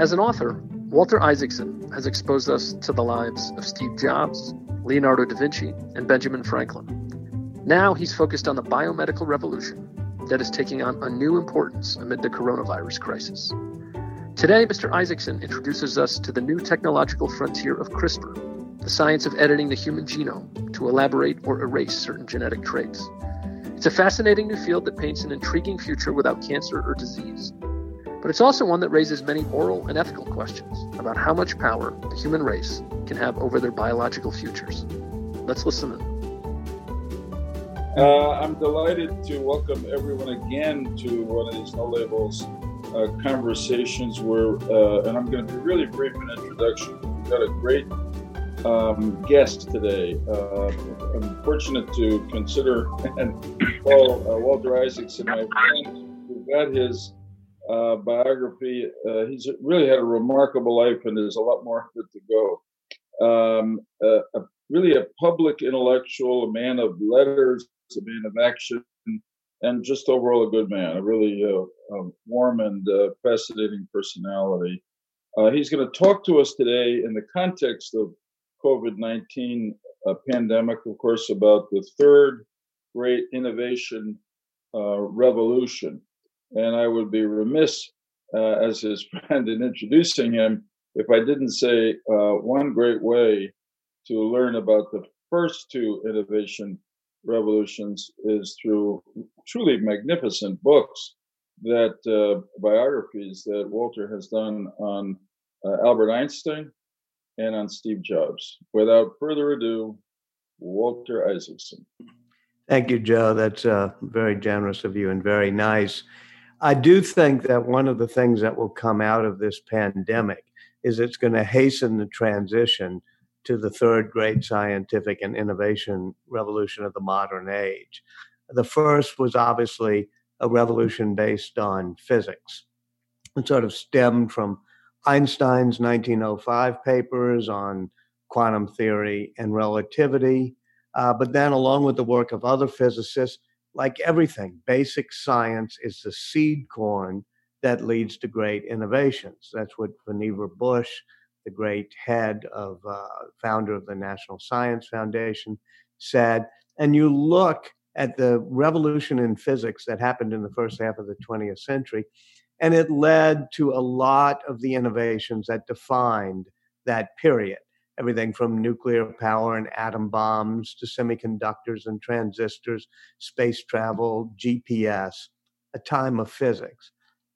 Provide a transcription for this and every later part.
As an author, Walter Isaacson has exposed us to the lives of Steve Jobs, Leonardo da Vinci, and Benjamin Franklin. Now he's focused on the biomedical revolution that is taking on a new importance amid the coronavirus crisis. Today, Mr. Isaacson introduces us to the new technological frontier of CRISPR, the science of editing the human genome to elaborate or erase certain genetic traits. It's a fascinating new field that paints an intriguing future without cancer or disease. But it's also one that raises many moral and ethical questions about how much power the human race can have over their biological futures. Let's listen in. Uh, I'm delighted to welcome everyone again to one of these no labels uh, conversations where, uh, and I'm going to be really brief in introduction. We've got a great um, guest today. Uh, I'm fortunate to consider and call uh, Walter Isaacson my friend. We've got his uh, biography. Uh, he's really had a remarkable life, and there's a lot more of it to go. Um, uh, a, really a public intellectual, a man of letters, a man of action, and just overall a good man, a really uh, warm and uh, fascinating personality. Uh, he's going to talk to us today in the context of COVID 19 pandemic, of course, about the third great innovation revolution. And I would be remiss uh, as his friend in introducing him if I didn't say uh, one great way to learn about the first two innovation revolutions is through truly magnificent books that uh, biographies that Walter has done on uh, Albert Einstein and on Steve Jobs. Without further ado, Walter Isaacson. Thank you, Joe. That's uh, very generous of you and very nice. I do think that one of the things that will come out of this pandemic is it's going to hasten the transition to the third great scientific and innovation revolution of the modern age. The first was obviously a revolution based on physics. It sort of stemmed from Einstein's 1905 papers on quantum theory and relativity. Uh, but then, along with the work of other physicists, like everything, basic science is the seed corn that leads to great innovations. That's what Vannevar Bush, the great head of uh, founder of the National Science Foundation, said. And you look at the revolution in physics that happened in the first half of the 20th century, and it led to a lot of the innovations that defined that period everything from nuclear power and atom bombs to semiconductors and transistors, space travel, GPS, a time of physics.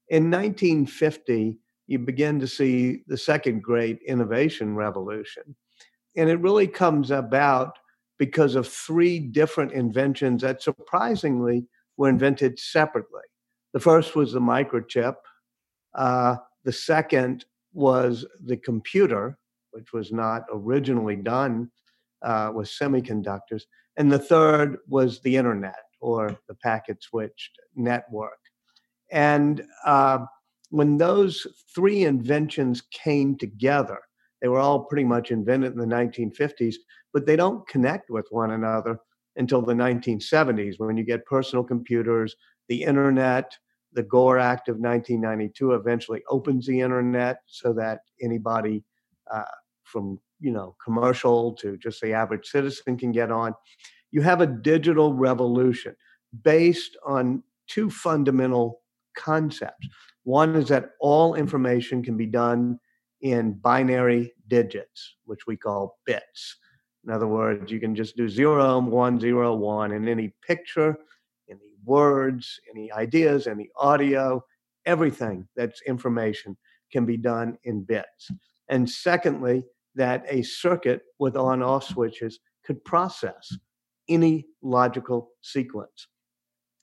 In 1950, you begin to see the second great innovation revolution. And it really comes about because of three different inventions that surprisingly were invented separately. The first was the microchip, uh, the second was the computer, which was not originally done uh, with semiconductors. And the third was the internet or the packet switched network. And uh, when those three inventions came together, they were all pretty much invented in the 1950s, but they don't connect with one another until the 1970s when you get personal computers, the internet. The Gore Act of 1992 eventually opens the internet so that anybody uh, from you know commercial to just the average citizen can get on you have a digital revolution based on two fundamental concepts. One is that all information can be done in binary digits which we call bits. In other words you can just do zero one zero one in any picture any words any ideas any audio everything that's information can be done in bits. And secondly that a circuit with on off switches could process any logical sequence.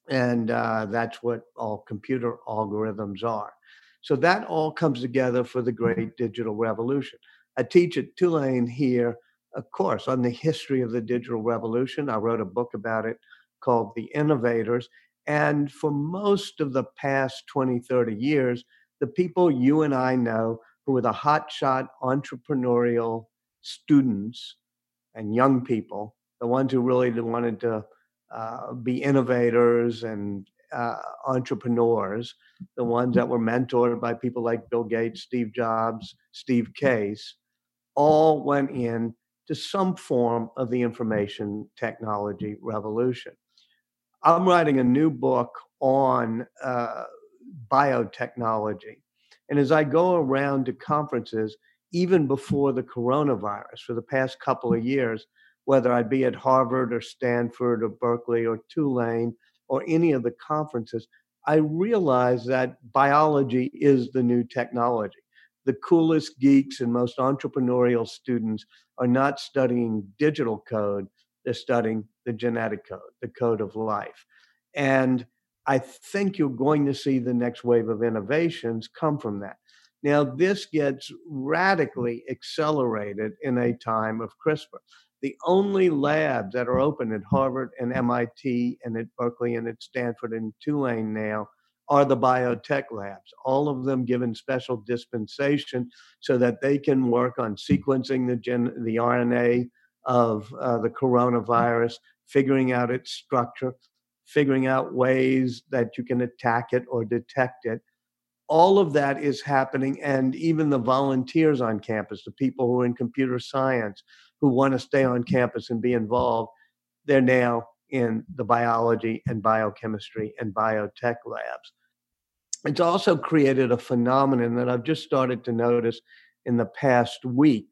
And uh, that's what all computer algorithms are. So that all comes together for the great digital revolution. I teach at Tulane here a course on the history of the digital revolution. I wrote a book about it called The Innovators. And for most of the past 20, 30 years, the people you and I know who were the hotshot entrepreneurial students and young people, the ones who really wanted to uh, be innovators and uh, entrepreneurs, the ones that were mentored by people like Bill Gates, Steve Jobs, Steve Case, all went in to some form of the information technology revolution. I'm writing a new book on uh, biotechnology. And as I go around to conferences, even before the coronavirus, for the past couple of years, whether I'd be at Harvard or Stanford or Berkeley or Tulane or any of the conferences, I realize that biology is the new technology. The coolest geeks and most entrepreneurial students are not studying digital code, they're studying the genetic code, the code of life. And I think you're going to see the next wave of innovations come from that. Now, this gets radically accelerated in a time of CRISPR. The only labs that are open at Harvard and MIT and at Berkeley and at Stanford and Tulane now are the biotech labs, all of them given special dispensation so that they can work on sequencing the, gen- the RNA of uh, the coronavirus, figuring out its structure, figuring out ways that you can attack it or detect it. All of that is happening, and even the volunteers on campus, the people who are in computer science who want to stay on campus and be involved, they're now in the biology and biochemistry and biotech labs. It's also created a phenomenon that I've just started to notice in the past week,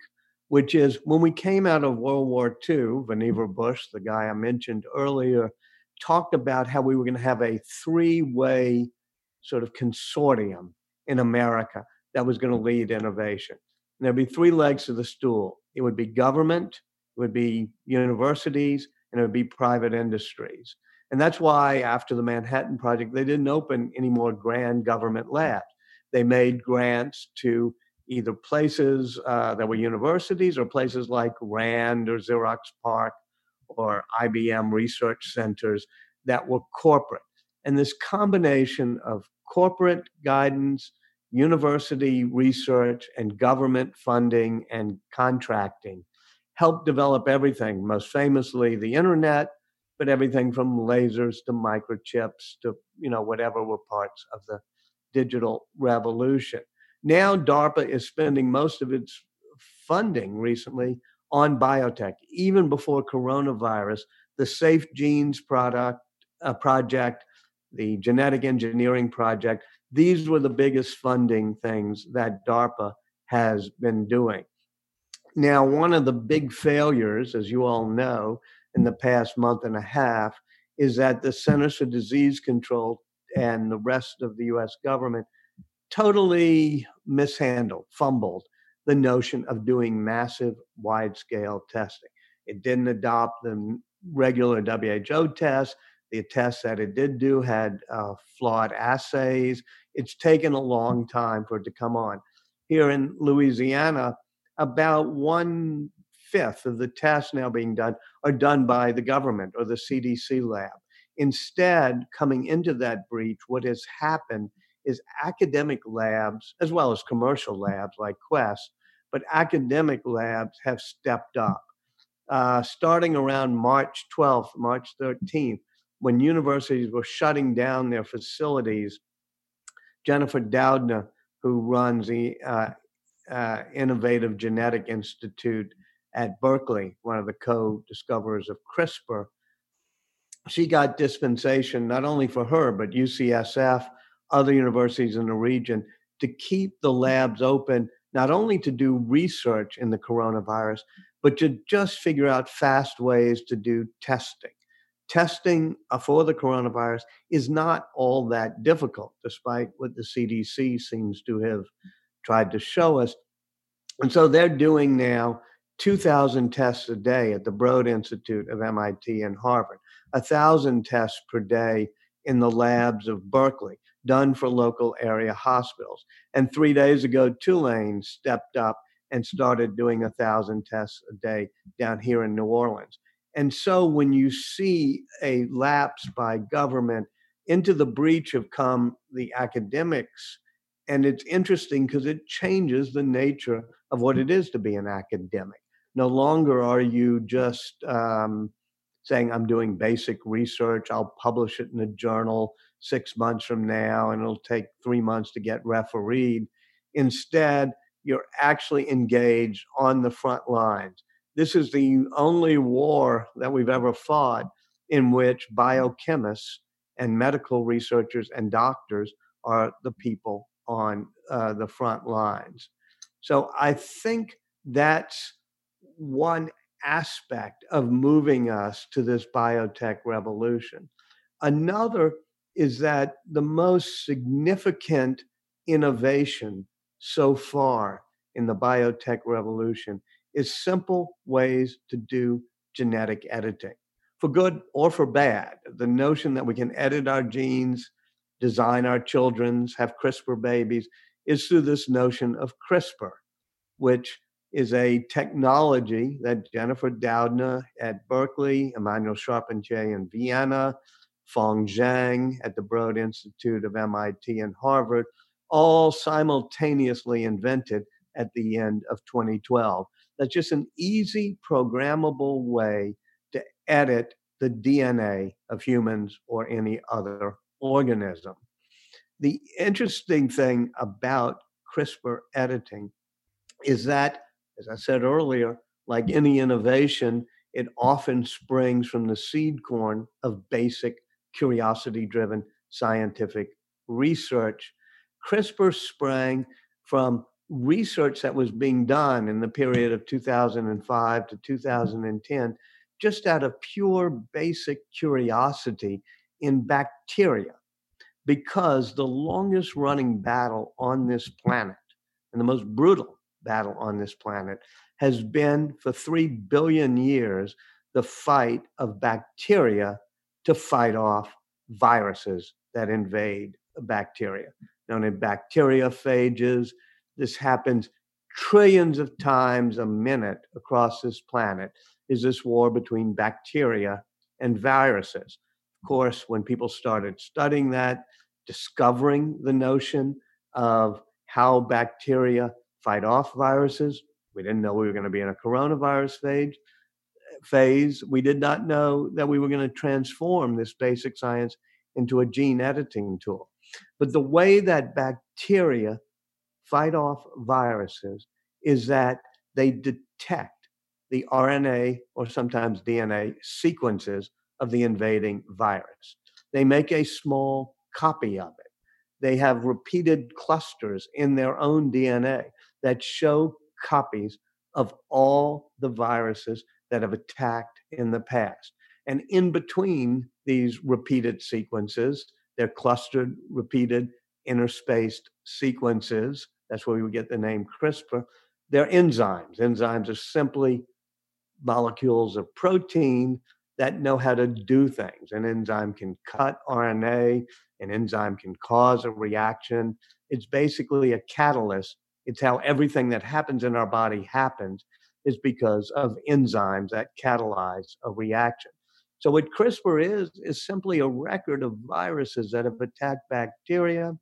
which is when we came out of World War II, Vannevar Bush, the guy I mentioned earlier, talked about how we were going to have a three way sort of consortium in America that was going to lead innovation. And there'd be three legs to the stool it would be government, it would be universities, and it would be private industries. And that's why, after the Manhattan Project, they didn't open any more grand government labs. They made grants to either places uh, that were universities or places like RAND or Xerox PARC or IBM research centers that were corporate. And this combination of corporate guidance, university research, and government funding and contracting helped develop everything, most famously the internet, but everything from lasers to microchips to you know whatever were parts of the digital revolution. Now DARPA is spending most of its funding recently on biotech. Even before coronavirus, the Safe Genes product uh, project, the genetic engineering project, these were the biggest funding things that DARPA has been doing. Now, one of the big failures, as you all know, in the past month and a half is that the Centers for Disease Control and the rest of the US government totally mishandled, fumbled the notion of doing massive wide scale testing. It didn't adopt the regular WHO test. The tests that it did do had uh, flawed assays. It's taken a long time for it to come on. Here in Louisiana, about one fifth of the tests now being done are done by the government or the CDC lab. Instead, coming into that breach, what has happened is academic labs, as well as commercial labs like Quest, but academic labs have stepped up. Uh, starting around March 12th, March 13th, when universities were shutting down their facilities, Jennifer Doudna, who runs the uh, uh, Innovative Genetic Institute at Berkeley, one of the co discoverers of CRISPR, she got dispensation not only for her, but UCSF, other universities in the region to keep the labs open not only to do research in the coronavirus, but to just figure out fast ways to do testing. Testing uh, for the coronavirus is not all that difficult, despite what the CDC seems to have tried to show us. And so they're doing now 2,000 tests a day at the Broad Institute of MIT and Harvard, 1,000 tests per day in the labs of Berkeley done for local area hospitals. And three days ago, Tulane stepped up and started doing a thousand tests a day down here in New Orleans. And so when you see a lapse by government into the breach have come the academics, and it's interesting because it changes the nature of what it is to be an academic. No longer are you just um, saying, I'm doing basic research, I'll publish it in a journal, six months from now and it'll take three months to get refereed. Instead, you're actually engaged on the front lines. This is the only war that we've ever fought in which biochemists and medical researchers and doctors are the people on uh, the front lines. So I think that's one aspect of moving us to this biotech revolution. Another is that the most significant innovation so far in the biotech revolution is simple ways to do genetic editing for good or for bad. The notion that we can edit our genes, design our children's, have CRISPR babies is through this notion of CRISPR, which is a technology that Jennifer Doudna at Berkeley, Emmanuelle Charpentier in Vienna, Feng Zhang at the Broad Institute of MIT and Harvard all simultaneously invented at the end of 2012. That's just an easy, programmable way to edit the DNA of humans or any other organism. The interesting thing about CRISPR editing is that, as I said earlier, like any innovation, it often springs from the seed corn of basic curiosity driven scientific research. CRISPR sprang from research that was being done in the period of 2005 to 2010 just out of pure basic curiosity in bacteria because the longest running battle on this planet and the most brutal battle on this planet has been for 3 billion years the fight of bacteria to fight off viruses that invade bacteria known as bacteriophages this happens trillions of times a minute across this planet is this war between bacteria and viruses. Of mm-hmm. course, when people started studying that, discovering the notion of how bacteria fight off viruses, we didn't know we were going to be in a coronavirus phase. Phase. We did not know that we were going to transform this basic science into a gene editing tool. But the way that bacteria fight off viruses is that they detect the RNA or sometimes DNA sequences of the invading virus. They make a small copy of it. They have repeated clusters in their own DNA that show copies of all the viruses that have attacked in the past. And in between these repeated sequences, they're clustered, repeated, interspaced sequences that's where we get the name CRISPR. They're enzymes. Enzymes are simply molecules of protein that know how to do things. An enzyme can cut RNA, an enzyme can cause a reaction. It's basically a catalyst. It's how everything that happens in our body happens is because of enzymes that catalyze a reaction. So what CRISPR is is simply a record of viruses that have attacked bacteria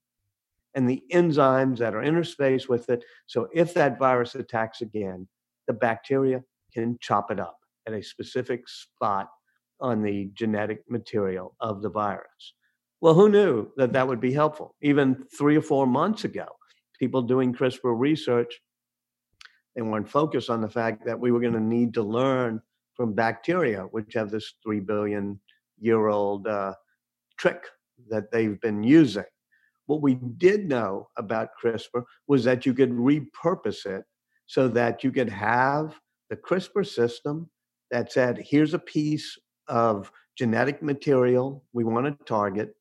and the enzymes that are interspaced with it. So if that virus attacks again, the bacteria can chop it up at a specific spot on the genetic material of the virus. Well, who knew that that would be helpful? Even three or four months ago, people doing CRISPR research, they weren't focused on the fact that we were going to need to learn from bacteria, which have this three billion year old uh, trick that they've been using. What we did know about CRISPR was that you could repurpose it so that you could have the CRISPR system that said, here's a piece of genetic material we want to target.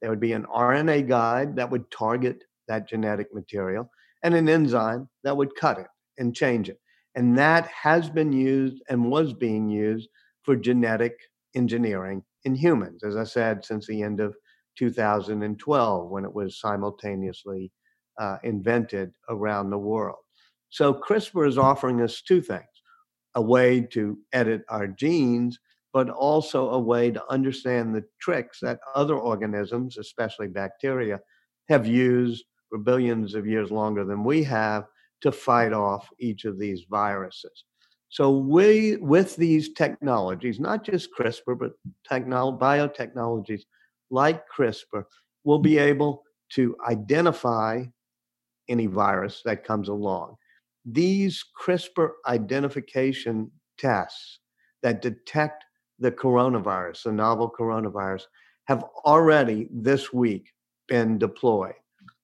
There would be an RNA guide that would target that genetic material and an enzyme that would cut it and change it. And that has been used and was being used for genetic engineering in humans, as I said, since the end of 2012 when it was simultaneously uh, invented around the world. So CRISPR is offering us two things a way to edit our genes, but also a way to understand the tricks that other organisms, especially bacteria, have used for billions of years longer than we have to fight off each of these viruses. So we, with these technologies, not just CRISPR, but technolo- biotechnologies like CRISPR, will be able to identify any virus that comes along. These CRISPR identification tests that detect the coronavirus, the novel coronavirus, have already this week been deployed.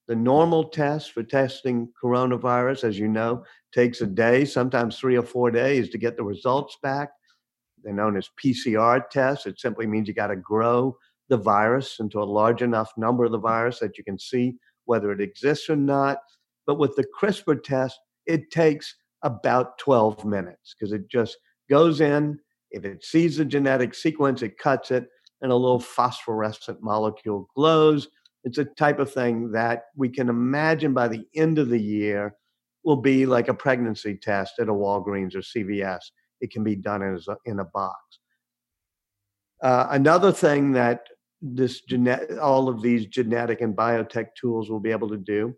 The normal test for testing coronavirus, as you know, takes a day, sometimes three or four days to get the results back. They're known as PCR tests. It simply means you got to grow the virus into a large enough number of the virus that you can see whether it exists or not. But with the CRISPR test, it takes about 12 minutes because it just goes in. If it sees the genetic sequence, it cuts it, and a little phosphorescent molecule glows. It's a type of thing that we can imagine by the end of the year will be like a pregnancy test at a Walgreens or CVS. It can be done in a, in a box. Uh, another thing that this genetic, all of these genetic and biotech tools will be able to do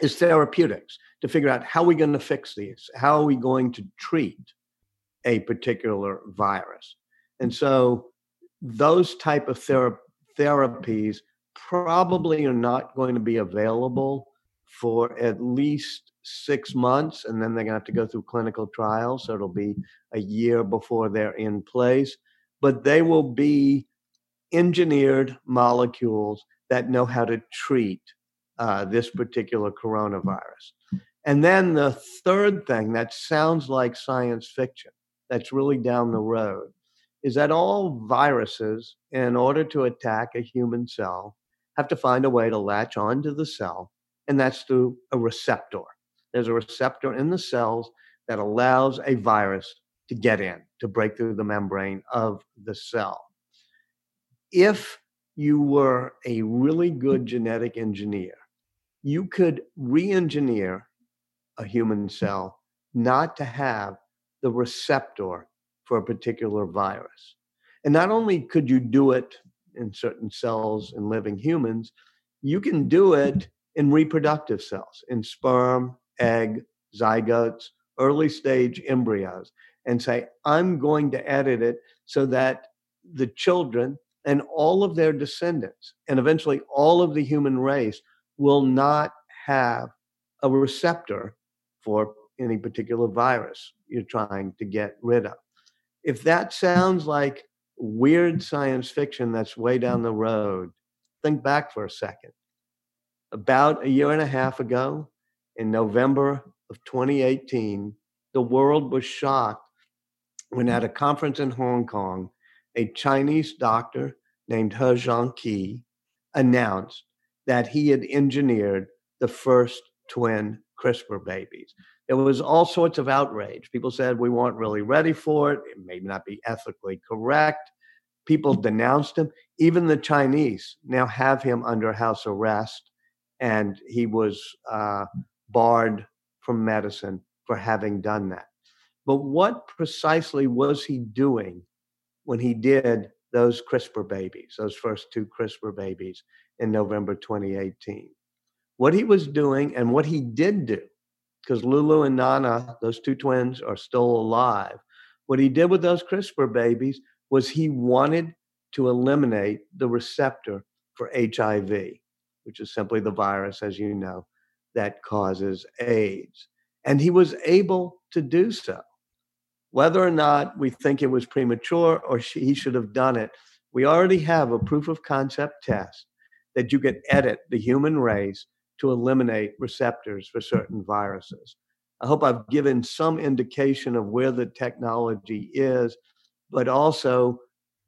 is therapeutics to figure out how are we going to fix these how are we going to treat a particular virus and so those type of thera- therapies probably are not going to be available for at least six months and then they're going to have to go through clinical trials so it'll be a year before they're in place but they will be engineered molecules that know how to treat uh, this particular coronavirus. And then the third thing that sounds like science fiction, that's really down the road, is that all viruses, in order to attack a human cell, have to find a way to latch onto the cell, and that's through a receptor. There's a receptor in the cells that allows a virus to get in, to break through the membrane of the cell if you were a really good genetic engineer, you could re engineer a human cell not to have the receptor for a particular virus. And not only could you do it in certain cells in living humans, you can do it in reproductive cells, in sperm, egg, zygotes, early stage embryos, and say, I'm going to edit it so that the children and all of their descendants, and eventually all of the human race, will not have a receptor for any particular virus you're trying to get rid of. If that sounds like weird science fiction that's way down the road, think back for a second. About a year and a half ago, in November of 2018, the world was shocked when at a conference in Hong Kong, a Chinese doctor named He Jiankui announced that he had engineered the first twin CRISPR babies. There was all sorts of outrage. People said we weren't really ready for it. It may not be ethically correct. People denounced him. Even the Chinese now have him under house arrest, and he was uh, barred from medicine for having done that. But what precisely was he doing when he did those CRISPR babies, those first two CRISPR babies in November 2018? What he was doing and what he did do, because Lulu and Nana, those two twins, are still alive. What he did with those CRISPR babies was he wanted to eliminate the receptor for HIV, which is simply the virus, as you know, that causes AIDS. And he was able to do so. Whether or not we think it was premature or he should have done it, we already have a proof of concept test that you can edit the human race to eliminate receptors for certain viruses. I hope I've given some indication of where the technology is, but also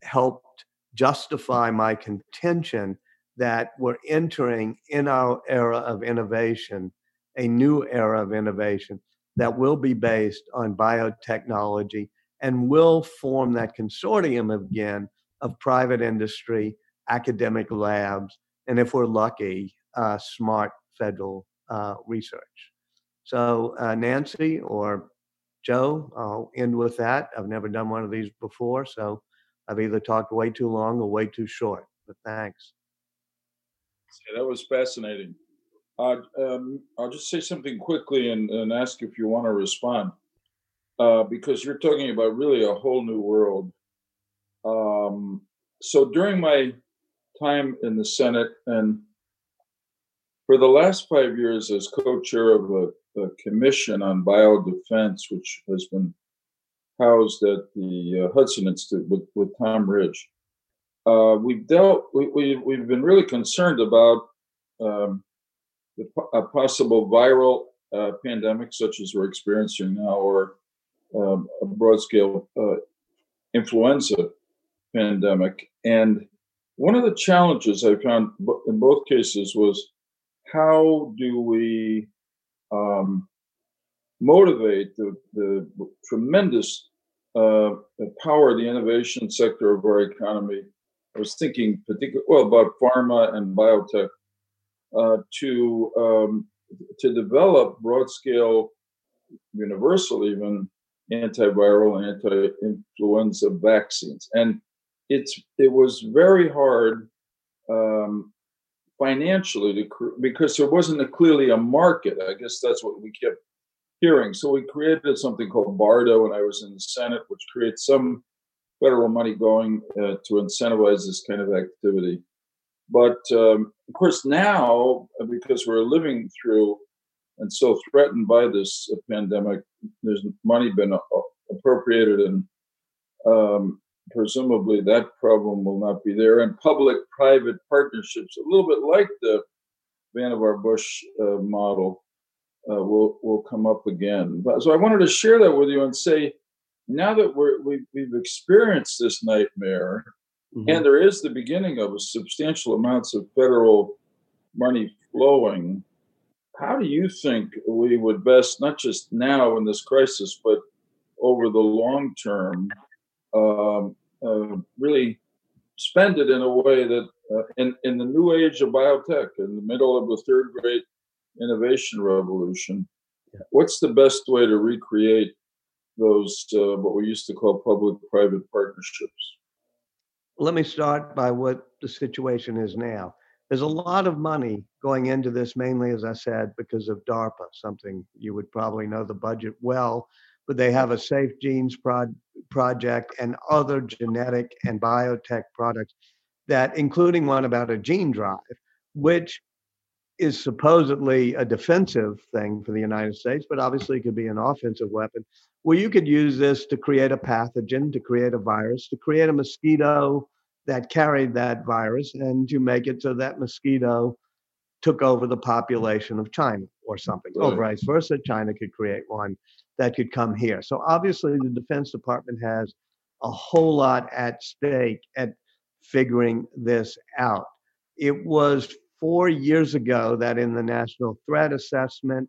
helped justify my contention that we're entering in our era of innovation, a new era of innovation that will be based on biotechnology and will form that consortium again of private industry, academic labs, and if we're lucky, uh, smart federal uh, research. So, uh, Nancy or Joe, I'll end with that. I've never done one of these before, so I've either talked way too long or way too short, but thanks. Yeah, that was fascinating. Um, I'll just say something quickly and, and ask if you want to respond, uh, because you're talking about really a whole new world. Um, so during my time in the Senate and for the last five years as co-chair of a, a commission on biodefense, which has been housed at the uh, Hudson Institute with, with Tom Ridge. Uh, we've dealt, we, we, we've been really concerned about um, the, a possible viral uh, pandemic, such as we're experiencing now, or um, a broad scale uh, influenza pandemic. And one of the challenges I found in both cases was how do we um, motivate the, the tremendous uh, power of the innovation sector of our economy? I was thinking particularly well about pharma and biotech uh, to um, to develop broad scale, universal even antiviral anti-influenza vaccines, and it's it was very hard um, financially to because there wasn't a, clearly a market. I guess that's what we kept hearing. So we created something called BARDA, when I was in the Senate, which creates some federal money going uh, to incentivize this kind of activity. But um, of course, now because we're living through and so threatened by this pandemic, there's money been appropriated and um, presumably that problem will not be there. And public private partnerships, a little bit like the Vannevar Bush uh, model, uh, will, will come up again. But, so I wanted to share that with you and say, now that we're, we, we've experienced this nightmare, mm-hmm. and there is the beginning of a substantial amounts of federal money flowing, how do you think we would best, not just now in this crisis, but over the long term, um, uh, really spend it in a way that uh, in, in the new age of biotech, in the middle of the third great innovation revolution, what's the best way to recreate those, uh, what we used to call public private partnerships? Let me start by what the situation is now. There's a lot of money going into this, mainly, as I said, because of DARPA, something you would probably know the budget well they have a Safe Genes prod, project and other genetic and biotech products that, including one about a gene drive, which is supposedly a defensive thing for the United States, but obviously it could be an offensive weapon. Well, you could use this to create a pathogen, to create a virus, to create a mosquito that carried that virus, and to make it so that mosquito took over the population of China or something, right. or vice versa. China could create one that could come here. So obviously, the Defense Department has a whole lot at stake at figuring this out. It was four years ago that in the National Threat Assessment,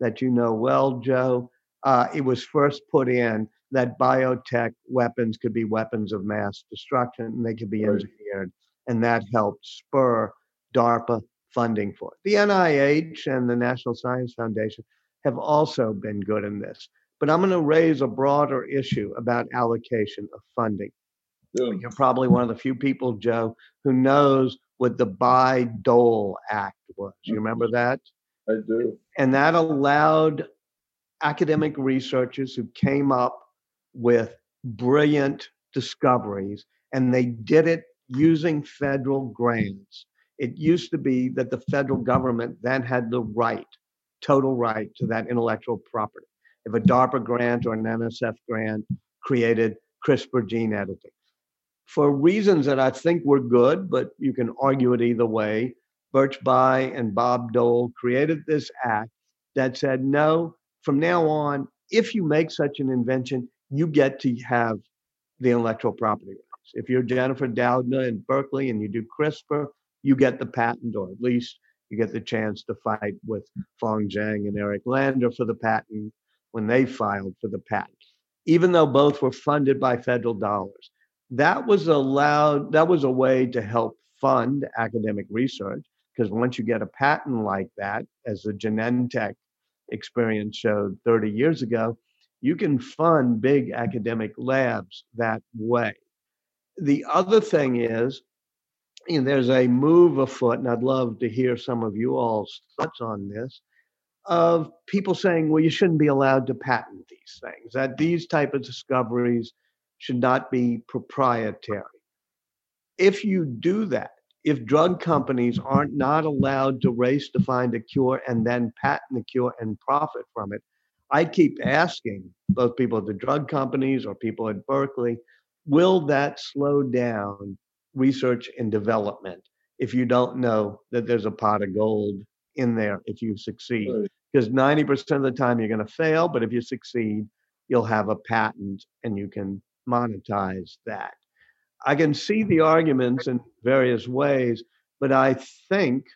that you know well, Joe, uh, it was first put in that biotech weapons could be weapons of mass destruction and they could be right. engineered. And that helped spur DARPA funding for it. The NIH and the National Science Foundation have also been good in this. But I'm going to raise a broader issue about allocation of funding. Yeah. You're probably one of the few people, Joe, who knows what the Bayh-Dole Act was. You remember mm-hmm. that? I do. And that allowed academic researchers who came up with brilliant discoveries, and they did it using federal grants. It used to be that the federal government then had the right total right to that intellectual property. If a DARPA grant or an NSF grant created CRISPR gene editing. For reasons that I think were good, but you can argue it either way, Birch Bayh and Bob Dole created this act that said, no, from now on, if you make such an invention, you get to have the intellectual property rights. If you're Jennifer Doudna in Berkeley and you do CRISPR, you get the patent, or at least you get the chance to fight with Feng Zhang and Eric Lander for the patent when they filed for the patent, even though both were funded by federal dollars. That was allowed, that was a way to help fund academic research, because once you get a patent like that, as the Genentech experience showed 30 years ago, you can fund big academic labs that way. The other thing is you know, there's a move afoot, and I'd love to hear some of you all's thoughts on this, of people saying, well, you shouldn't be allowed to patent these things, that these type of discoveries should not be proprietary. If you do that, if drug companies aren't not allowed to race to find a cure and then patent the cure and profit from it, I keep asking both people at the drug companies or people at Berkeley, will that slow down research and development if you don't know that there's a pot of gold in there if you succeed? Because 90% of the time you're going to fail, but if you succeed, you'll have a patent and you can monetize that. I can see the arguments in various ways, but I think,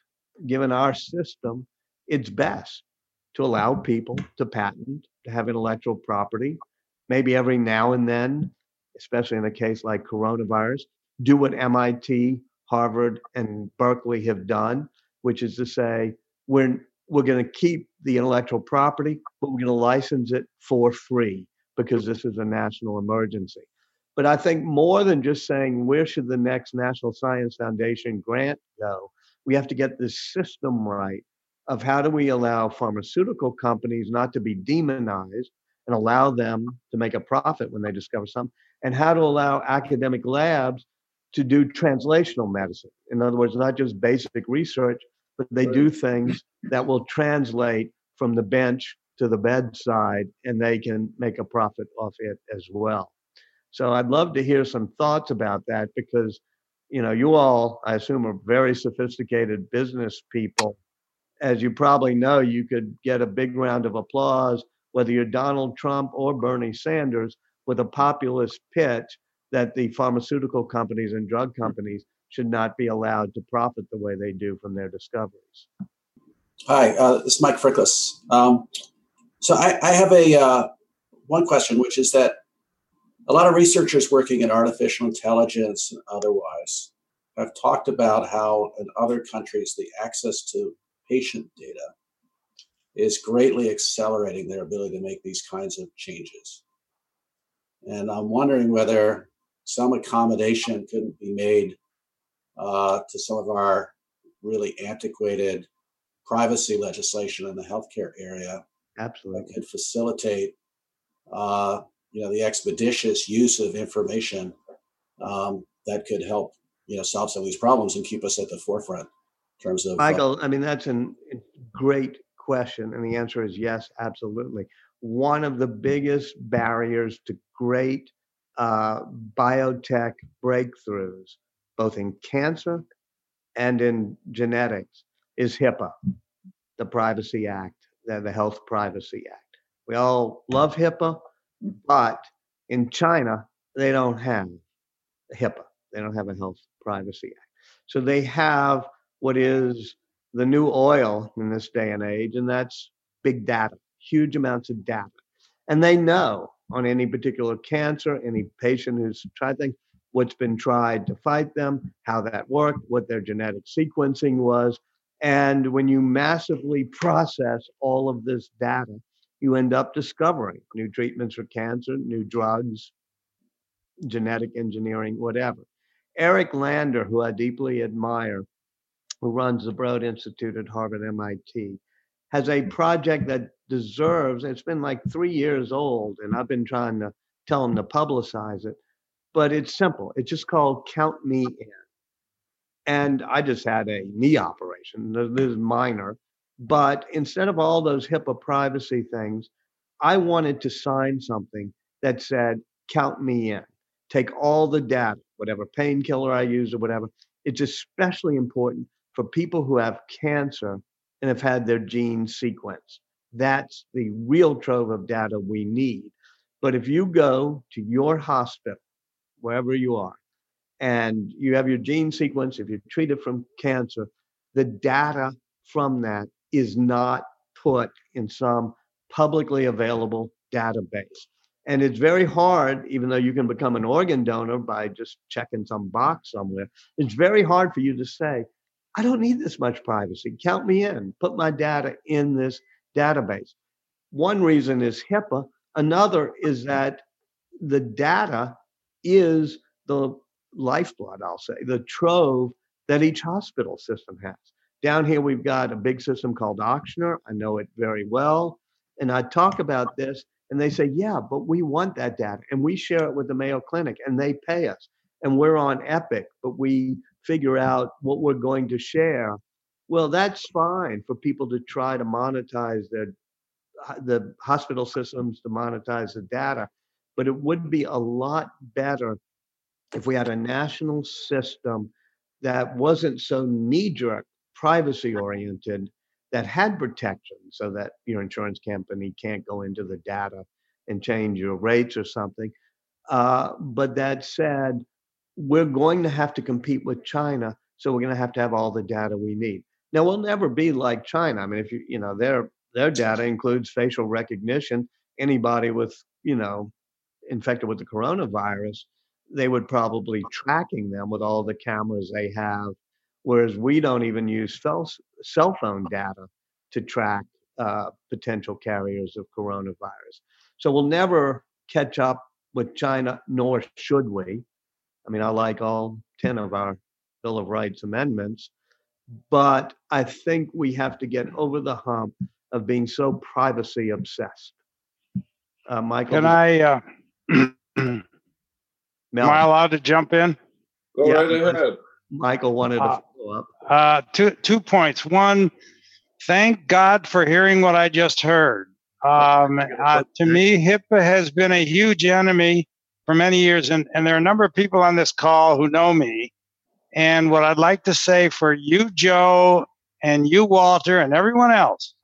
given our system, it's best to allow people to patent, to have intellectual property. Maybe every now and then, especially in a case like coronavirus, do what MIT, Harvard, and Berkeley have done, which is to say, we're, we're going to keep the intellectual property, but we're going to license it for free because this is a national emergency. But I think more than just saying where should the next National Science Foundation grant go, we have to get this system right of how do we allow pharmaceutical companies not to be demonized and allow them to make a profit when they discover something, and how to allow academic labs to do translational medicine. In other words, not just basic research, but they do things that will translate from the bench to the bedside and they can make a profit off it as well. So I'd love to hear some thoughts about that because, you know, you all, I assume, are very sophisticated business people. As you probably know, you could get a big round of applause, whether you're Donald Trump or Bernie Sanders, with a populist pitch that the pharmaceutical companies and drug companies should not be allowed to profit the way they do from their discoveries. Hi, uh, this is Mike Frickless. Um, so I, I have a uh, one question, which is that a lot of researchers working in artificial intelligence and otherwise have talked about how in other countries the access to patient data is greatly accelerating their ability to make these kinds of changes. And I'm wondering whether some accommodation couldn't be made uh, to some of our really antiquated privacy legislation in the healthcare area. Absolutely. That could facilitate uh, you know the expeditious use of information um, that could help you know solve some of these problems and keep us at the forefront in terms of uh Michael. Uh, I mean, that's a great question, and the answer is yes, absolutely. One of the biggest barriers to great uh, biotech breakthroughs, both in cancer and in genetics, is HIPAA, the Privacy Act, the, the Health Privacy Act. We all love HIPAA. But in China, they don't have HIPAA. They don't have a Health Privacy Act. So they have what is the new oil in this day and age, and that's big data, huge amounts of data. And they know on any particular cancer, any patient who's tried things, what's been tried to fight them, how that worked, what their genetic sequencing was. And when you massively process all of this data, you end up discovering new treatments for cancer, new drugs, genetic engineering, whatever. Eric Lander, who I deeply admire, who runs the Broad Institute at Harvard MIT, has a mm. project that deserves, it's been like three years old, and I've been trying to tell him to publicize it, but it's simple. It's just called Count Me In. And I just had a knee operation. This is minor, but instead of all those HIPAA privacy things, I wanted to sign something that said, count me in. Take all the data, whatever painkiller I use or whatever. It's especially important for people who have cancer and have had their genes sequenced. That's the real trove of data we need. But if you go to your hospital, wherever you are, and you have your gene sequence, if you're treated from cancer, the data from that is not put in some publicly available database. And it's very hard, even though you can become an organ donor by just checking some box somewhere, it's very hard for you to say, I don't need this much privacy. Count me in, put my data in this database. One reason is HIPAA. Another is that the data is the lifeblood, I'll say, the trove that each hospital system has. Down here, we've got a big system called Ochsner. I know it very well. And I talk about this, and they say, yeah, but we want that data. And we share it with the Mayo Clinic, and they pay us. And we're on Epic, but we figure out what we're going to share, well, that's fine for people to try to monetize their the hospital systems to monetize the data. But it would be a lot better if we had a national system that wasn't so knee jerk privacy oriented that had protection so that your insurance company can't go into the data and change your rates or something. Uh, but that said, we're going to have to compete with China, so we're going to have to have all the data we need. Now we'll never be like China. I mean, if you you know their their data includes facial recognition. Anybody with you know infected with the coronavirus, they would probably tracking them with all the cameras they have whereas we don't even use cell, cell phone data to track uh, potential carriers of coronavirus. So we'll never catch up with China, nor should we. I mean, I like all 10 of our Bill of Rights amendments, but I think we have to get over the hump of being so privacy obsessed. Uh, Michael. Can I, uh, am I allowed to jump in? Go yeah, right ahead. Michael wanted to uh, follow up. Uh, two two points. One, thank God for hearing what I just heard. Um, uh, to me, HIPAA has been a huge enemy for many years, and, and there are a number of people on this call who know me. And what I'd like to say for you, Joe, and you, Walter, and everyone else,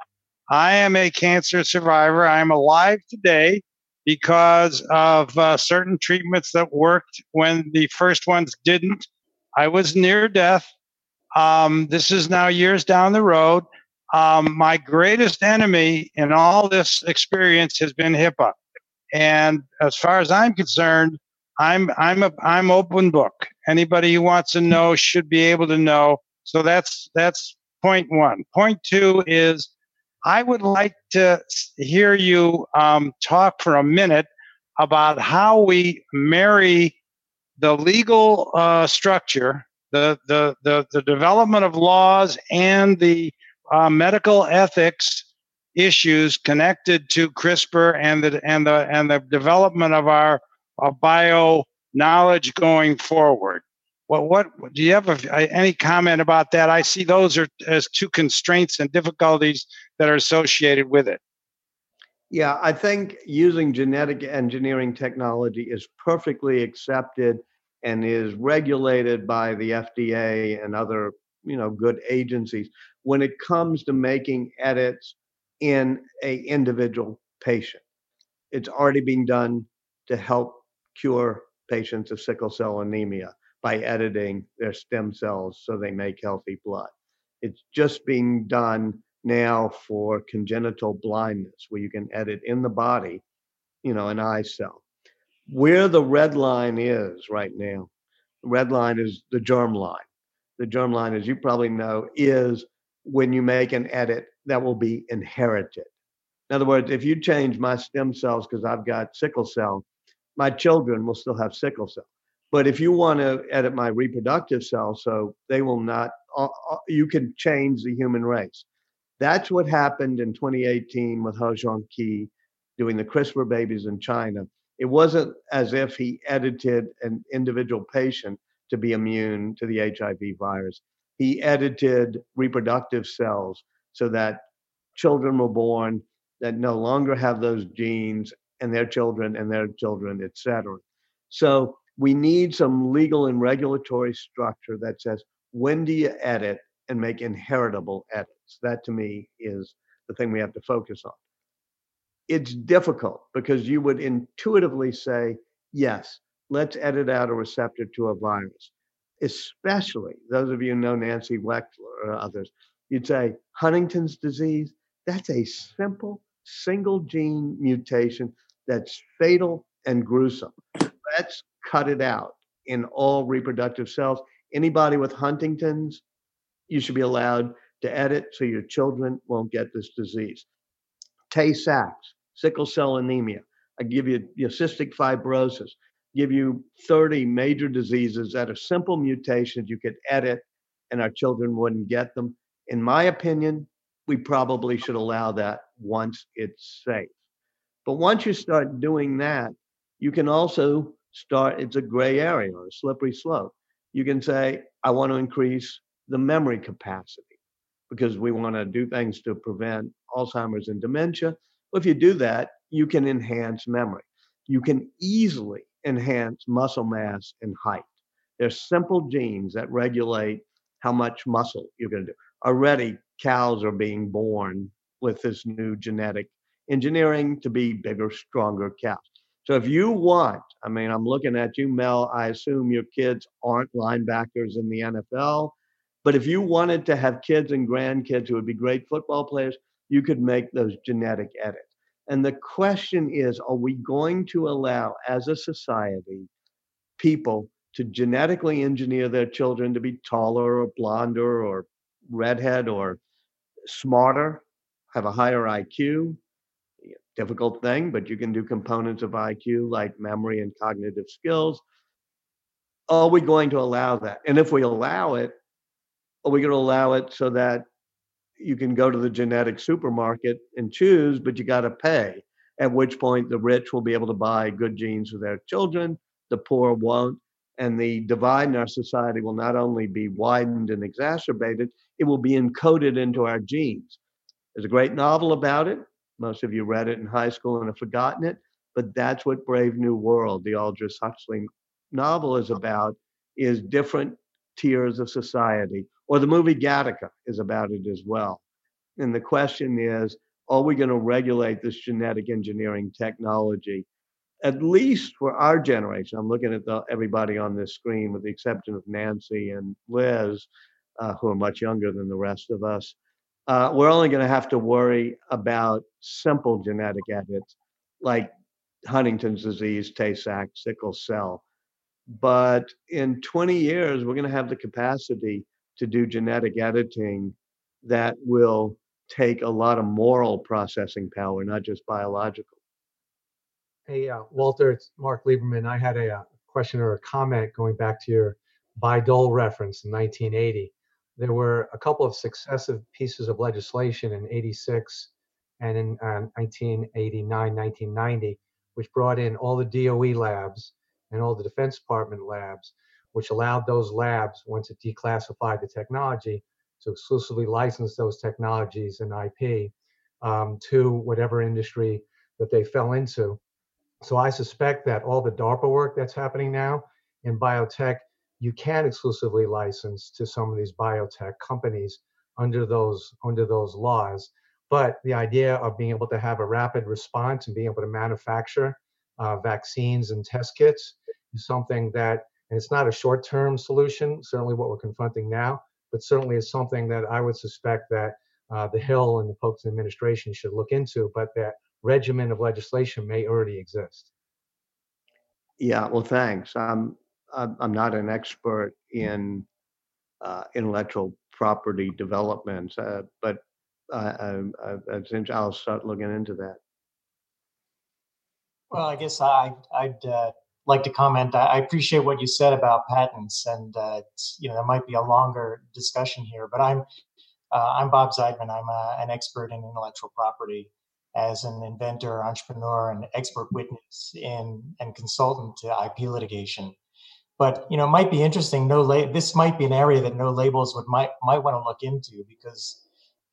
I am a cancer survivor. I am alive today because of uh, certain treatments that worked when the first ones didn't. I was near death. Um, this is now years down the road. Um, my greatest enemy in all this experience has been HIPAA, and as far as I'm concerned, I'm I'm a I'm open book. Anybody who wants to know should be able to know. So that's that's point one. Point two is I would like to hear you um, talk for a minute about how we marry the legal uh, structure, the, the, the, the, development of laws, and the uh, medical ethics issues connected to CRISPR and the, and the, and the development of our bio knowledge going forward. What, what do you have a, any comment about that? I see those are as two constraints and difficulties that are associated with it. Yeah, I think using genetic engineering technology is perfectly accepted and is regulated by the FDA and other, you know, good agencies when it comes to making edits in a individual patient. It's already being done to help cure patients of sickle cell anemia by editing their stem cells so they make healthy blood. It's just being done now for congenital blindness, where you can edit in the body, you know, an eye cell. Where the red line is right now, the red line is the germ line. The germ line, as you probably know, is when you make an edit that will be inherited. In other words, if you change my stem cells because I've got sickle cell, my children will still have sickle cell. But if you want to edit my reproductive cells so they will not, uh, uh, you can change the human race. That's what happened in 2018 with He Jiankui doing the CRISPR babies in China. It wasn't as if he edited an individual patient to be immune to the HIV virus. He edited reproductive cells so that children were born that no longer have those genes and their children and their children, et cetera. So we need some legal and regulatory structure that says when do you edit and make inheritable edits? That to me is the thing we have to focus on. It's difficult because you would intuitively say, yes, let's edit out a receptor to a virus. Especially those of you know Nancy Wexler or others, you'd say Huntington's disease, that's a simple single gene mutation that's fatal and gruesome. Let's cut it out in all reproductive cells. Anybody with Huntington's, you should be allowed to edit so your children won't get this disease. Tay Sachs, sickle cell anemia. I give you your cystic fibrosis, give you 30 major diseases that are simple mutations you could edit and our children wouldn't get them. In my opinion, we probably should allow that once it's safe. But once you start doing that, you can also start, it's a gray area or a slippery slope. You can say, I want to increase the memory capacity because we want to do things to prevent Alzheimer's and dementia. Well, if you do that, you can enhance memory. You can easily enhance muscle mass and height. There's simple genes that regulate how much muscle you're going to do. Already, cows are being born with this new genetic engineering to be bigger, stronger cows. So if you want, I mean, I'm looking at you, Mel. I assume your kids aren't linebackers in the NFL, but if you wanted to have kids and grandkids who would be great football players, you could make those genetic edits. And the question is are we going to allow, as a society, people to genetically engineer their children to be taller or blonder or redhead or smarter, have a higher IQ? Difficult thing, but you can do components of IQ like memory and cognitive skills. Are we going to allow that? And if we allow it, are we going to allow it so that you can go to the genetic supermarket and choose, but you got to pay. At which point, the rich will be able to buy good genes for their children, the poor won't. And the divide in our society will not only be widened and exacerbated, it will be encoded into our genes. There's a great novel about it. Most of you read it in high school and have forgotten it, but that's what Brave New World, the Aldous Huxley novel, is about: is different tiers of society or the movie Gattaca is about it as well. And the question is are we going to regulate this genetic engineering technology? At least for our generation, I'm looking at the, everybody on this screen, with the exception of Nancy and Liz, uh, who are much younger than the rest of us. Uh, we're only going to have to worry about simple genetic edits like Huntington's disease, Tay Sachs, sickle cell. But in 20 years, we're going to have the capacity to do genetic editing that will take a lot of moral processing power, not just biological. Hey, uh, Walter, it's Mark Lieberman. I had a, a, uh, question or a comment going back to your Bayh-Dole reference in 1980. There were a couple of successive pieces of legislation in 86 and in uh, 1989, 1990, which brought in all the DOE labs and all the Defense Department labs which allowed those labs, once it declassified the technology, to exclusively license those technologies and IP um, to whatever industry that they fell into. So I suspect that all the DARPA work that's happening now in biotech, you can exclusively license to some of these biotech companies under those under those laws. But the idea of being able to have a rapid response and being able to manufacture uh, vaccines and test kits is something that and it's not a short term solution, certainly what we're confronting now, but certainly is something that I would suspect that uh, the Hill and the folks in administration should look into, but that regimen of legislation may already exist. Yeah, well, thanks. I'm, I'm not an expert in uh, intellectual property development, uh, but I, I, I, I'll start looking into that. Well, I guess I, I'd uh, like to comment. I appreciate what you said about patents, and uh, you know there might be a longer discussion here. But I'm uh, I'm Bob Zeidman. I'm a, uh, an expert in intellectual property as an inventor, entrepreneur, and expert witness in and consultant to IP litigation. But you know, might be interesting. No, la- this might be an area that no labels would might might want to look into because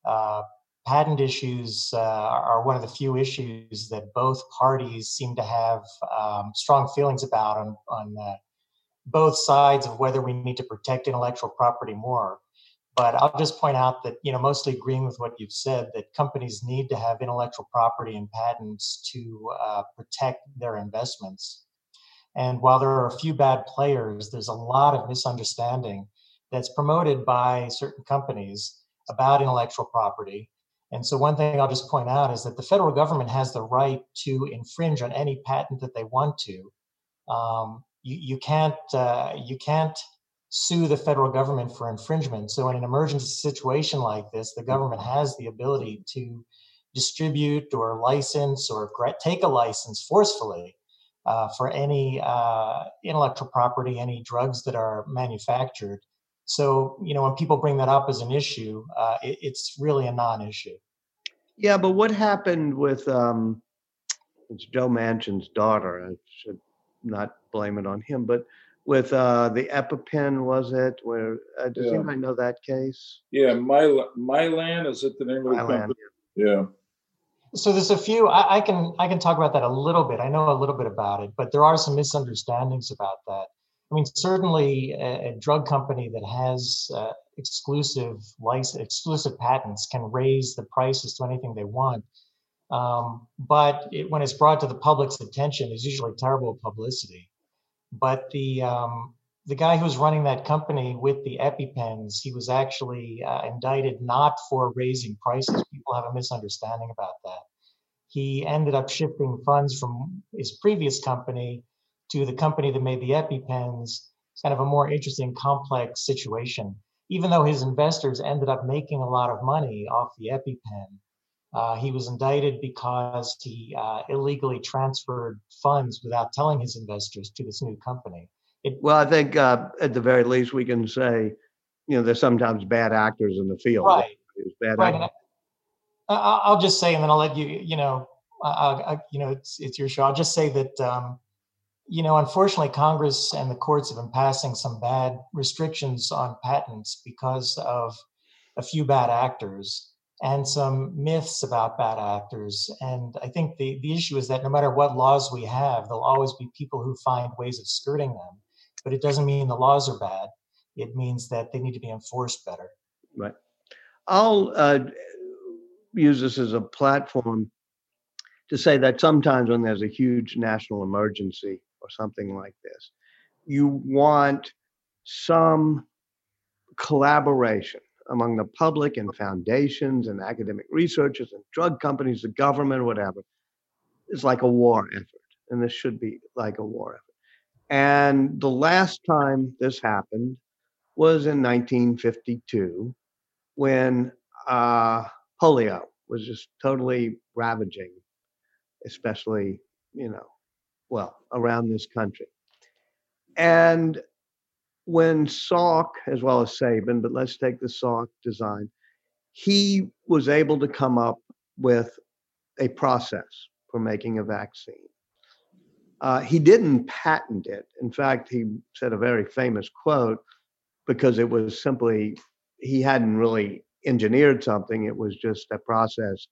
uh, patent issues uh, are one of the few issues that both parties seem to have um, strong feelings about on, on uh, both sides of whether we need to protect intellectual property more. But I'll just point out that, you know, mostly agreeing with what you've said, that companies need to have intellectual property and patents to uh, protect their investments. And while there are a few bad players, there's a lot of misunderstanding that's promoted by certain companies about intellectual property and so, one thing I'll just point out is that the federal government has the right to infringe on any patent that they want to. Um, you, you can't uh, you can't sue the federal government for infringement. So, in an emergency situation like this, the government has the ability to distribute or license or take a license forcefully uh, for any uh, intellectual property, any drugs that are manufactured so, you know, when people bring that up as an issue, uh, it, it's really a non-issue. Yeah, but what happened with um, it's Joe Manchin's daughter? I should not blame it on him, but with uh, the EpiPen, was it? Where uh, does yeah. anybody know that case? Yeah, my Mylan is it the name of the Mylan, company? Yeah. yeah. So there's a few. I, I, can I can talk about that a little bit. I know a little bit about it, but there are some misunderstandings about that. I mean, certainly a, a drug company that has uh, exclusive license, exclusive patents can raise the prices to anything they want. Um, but it, when it's brought to the public's attention, it's usually terrible publicity. But the um, the guy who's running that company with the EpiPens, he was actually uh, indicted not for raising prices. People have a misunderstanding about that. He ended up shifting funds from his previous company to the company that made the EpiPens. It's kind of a more interesting, complex situation. Even though his investors ended up making a lot of money off the EpiPen, uh, he was indicted because he uh, illegally transferred funds without telling his investors to this new company. It, well, I think uh, at the very least we can say, you know, there's sometimes bad actors in the field. Right. right. I, will just say, and then I'll let you, you know, I, I, you know, it's it's your show. I'll just say that, um, you know, unfortunately, Congress and the courts have been passing some bad restrictions on patents because of a few bad actors and some myths about bad actors. And I think the, the issue is that no matter what laws we have, there'll always be people who find ways of skirting them. But it doesn't mean the laws are bad. It means that they need to be enforced better. Right. I'll uh, use this as a platform to say that sometimes when there's a huge national emergency or something like this, you want some collaboration among the public and foundations and academic researchers and drug companies, the government, whatever, is like a war effort. And this should be like a war effort. And the last time this happened was in 1952 when uh, polio was just totally ravaging, especially, you know, well, around this country. And when Salk, as well as Sabin, but let's take the Salk design, he was able to come up with a process for making a vaccine. Uh, he didn't patent it. In fact, he said a very famous quote because it was simply, he hadn't really engineered something, it was just a process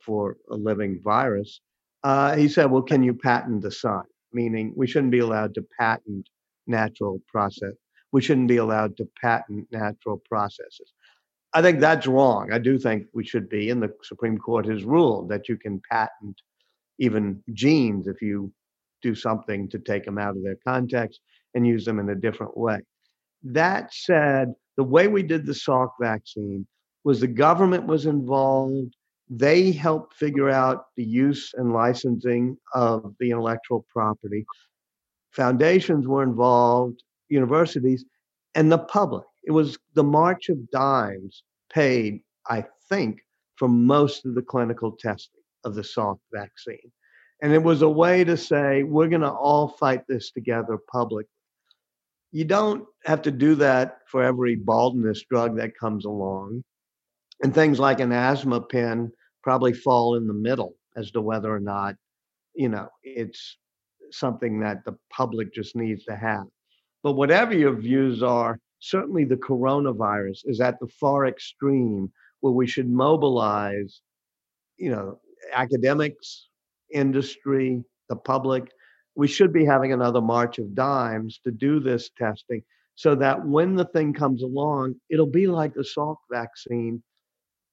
for a living virus. Uh, he said, Well, can you patent the sun? Meaning, we shouldn't be allowed to patent natural process. We shouldn't be allowed to patent natural processes. I think that's wrong. I do think we should be, and the Supreme Court has ruled that you can patent even genes if you do something to take them out of their context and use them in a different way. That said, the way we did the Salk vaccine was the government was involved. They helped figure out the use and licensing of the intellectual property foundations were involved, universities, and the public. It was the march of dimes paid, I think, for most of the clinical testing of the Salk vaccine. And it was a way to say, we're going to all fight this together publicly. You don't have to do that for every baldness drug that comes along. And things like an asthma pen probably fall in the middle as to whether or not, you know, it's something that the public just needs to have. But whatever your views are, certainly the coronavirus is at the far extreme where we should mobilize, you know, academics, industry, the public. We should be having another march of dimes to do this testing so that when the thing comes along, it'll be like the Salk vaccine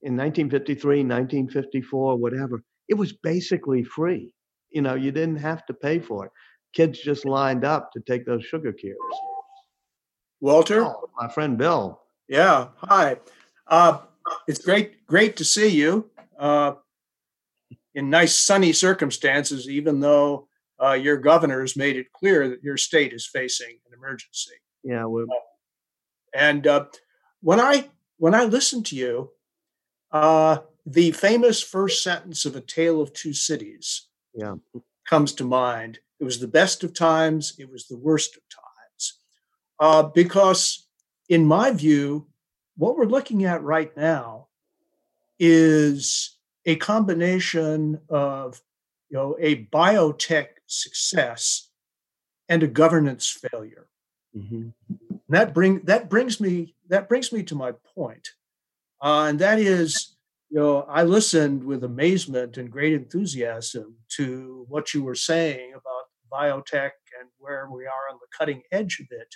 in 1953, 1954, whatever. It was basically free you know, you didn't have to pay for it. Kids just lined up to take those sugar cures. Walter, oh, my friend Bill. Yeah, hi. Uh, it's great, great to see you uh, in nice sunny circumstances. Even though uh, your governor has made it clear that your state is facing an emergency. Yeah, we're... and uh, when I when I listen to you, uh, the famous first sentence of A Tale of Two Cities yeah. comes to mind. It was the best of times, it was the worst of times. Uh, because, in my view, what we're looking at right now is a combination of you know a biotech success and a governance failure Mm-hmm. That bring that brings me that brings me to my point, uh, and that is, you know, I listened with amazement and great enthusiasm to what you were saying about biotech and where we are on the cutting edge of it.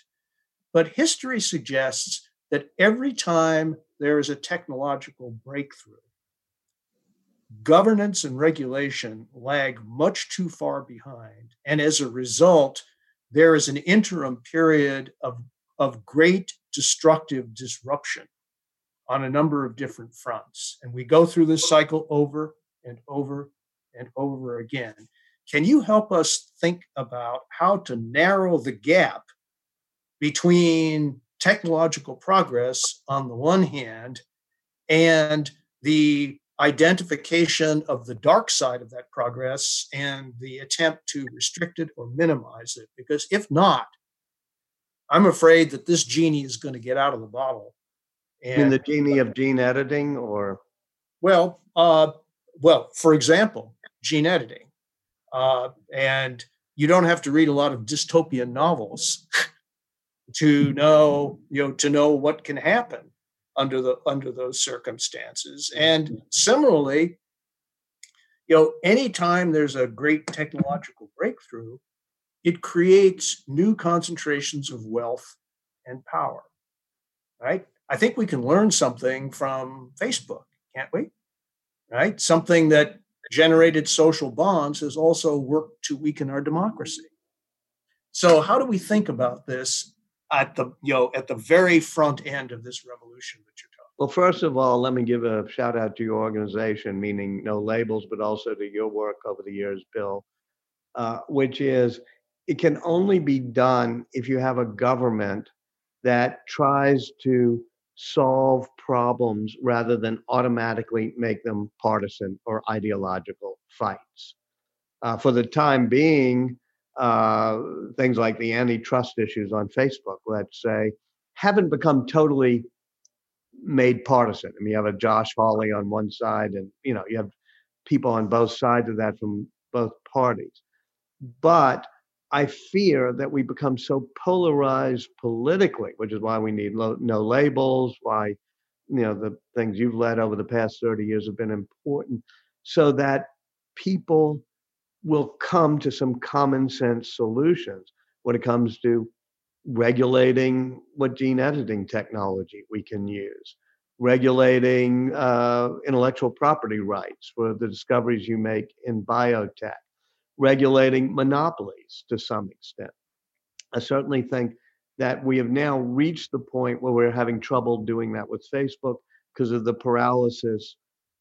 But history suggests that every time there is a technological breakthrough, governance and regulation lag much too far behind. And as a result, there is an interim period of, of great destructive disruption on a number of different fronts. And we go through this cycle over and over and over again. Can you help us think about how to narrow the gap between technological progress on the one hand and the identification of the dark side of that progress and the attempt to restrict it or minimize it. Because if not, I'm afraid that this genie is going to get out of the bottle. And In the genie of gene editing, or well, uh, well, for example, gene editing, uh, and you don't have to read a lot of dystopian novels to know, you know, to know what can happen under the under those circumstances. And similarly, you know, anytime there's a great technological breakthrough, it creates new concentrations of wealth and power. Right? I think we can learn something from Facebook, can't we? Right? Something that generated social bonds has also worked to weaken our democracy. So how do we think about this at the you know at the very front end of this revolution that you're talking. About? Well, first of all, let me give a shout out to your organization, meaning no labels, but also to your work over the years, Bill, uh, which is it can only be done if you have a government that tries to solve problems rather than automatically make them partisan or ideological fights. Uh, for the time being, uh, things like the antitrust issues on Facebook, let's say, haven't become totally made partisan. I mean, you have a Josh Hawley on one side, and you know, you have people on both sides of that from both parties. But I fear that we become so polarized politically, which is why we need lo- no labels, why you know the things you've led over the past 30 years have been important, so that people will come to some common sense solutions when it comes to regulating what gene editing technology we can use, regulating uh, intellectual property rights for the discoveries you make in biotech, regulating monopolies to some extent. I certainly think that we have now reached the point where we're having trouble doing that with Facebook because of the paralysis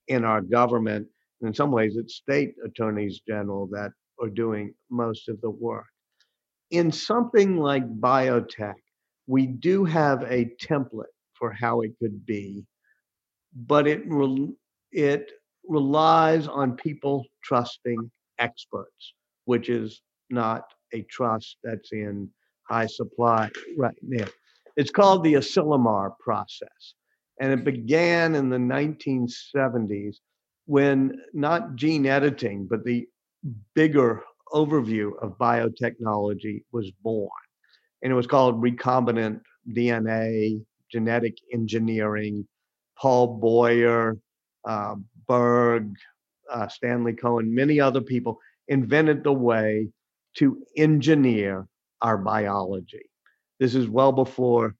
in our government in some ways, it's state attorneys general that are doing most of the work. In something like biotech, we do have a template for how it could be, but it re- it relies on people trusting experts, which is not a trust that's in high supply right now. It's called the Asilomar process, and it began in the 1970s when not gene editing, but the bigger overview of biotechnology was born. And it was called recombinant DNA, genetic engineering. Paul Boyer, uh, Berg, uh, Stanley Cohen, many other people invented the way to engineer our biology. This is well before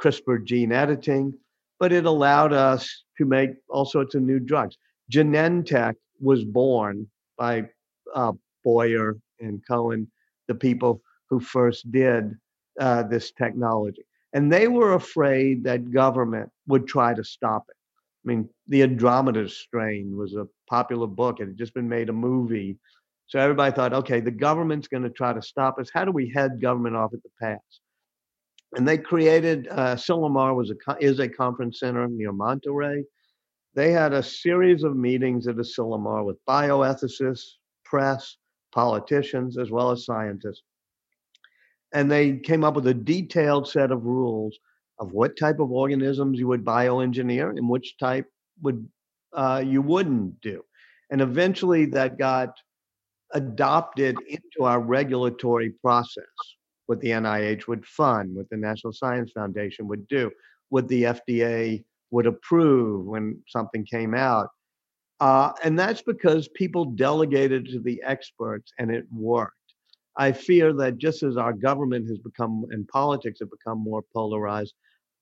CRISPR gene editing, but it allowed us to make all sorts of new drugs. Genentech was born by uh, Boyer and Cohen, the people who first did uh, this technology. And they were afraid that government would try to stop it. I mean, The Andromeda Strain was a popular book. It had just been made a movie. So everybody thought, okay, the government's going to try to stop us. How do we head government off at the pass? And they created, uh, Asilomar was a, is a conference center near Monterey they had a series of meetings at Asilomar with bioethicists, press, politicians, as well as scientists. And they came up with a detailed set of rules of what type of organisms you would bioengineer and which type would uh, you wouldn't do. And eventually that got adopted into our regulatory process. what the NIH would fund, what the National Science Foundation would do, what the FDA would approve when something came out. Uh, and that's because people delegated to the experts and it worked. I fear that just as our government has become and politics have become more polarized,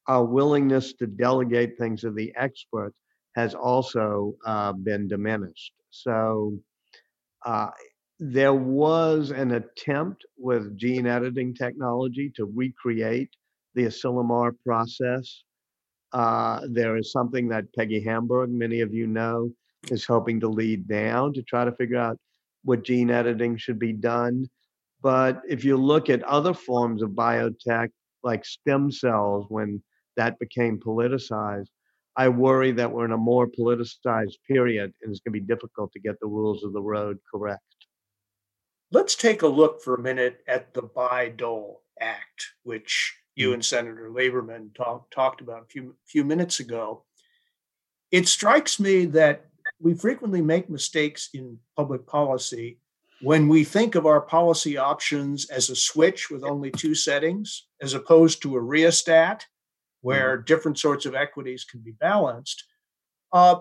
our willingness to delegate things to the experts has also uh, been diminished. So uh, there was an attempt with gene editing technology to recreate the Asilomar process. Uh, there is something that Peggy Hamburg, many of you know, is hoping to lead down to try to figure out what gene editing should be done. But if you look at other forms of biotech, like stem cells, when that became politicized, I worry that we're in a more politicized period and it's going to be difficult to get the rules of the road correct. Let's take a look for a minute at the Bayh-Dole Act, which you mm. and Senator Lieberman talk, talked about a few, few minutes ago. It strikes me that we frequently make mistakes in public policy when we think of our policy options as a switch with only two settings, as opposed to a rheostat where mm-hmm. different sorts of equities can be balanced. Uh,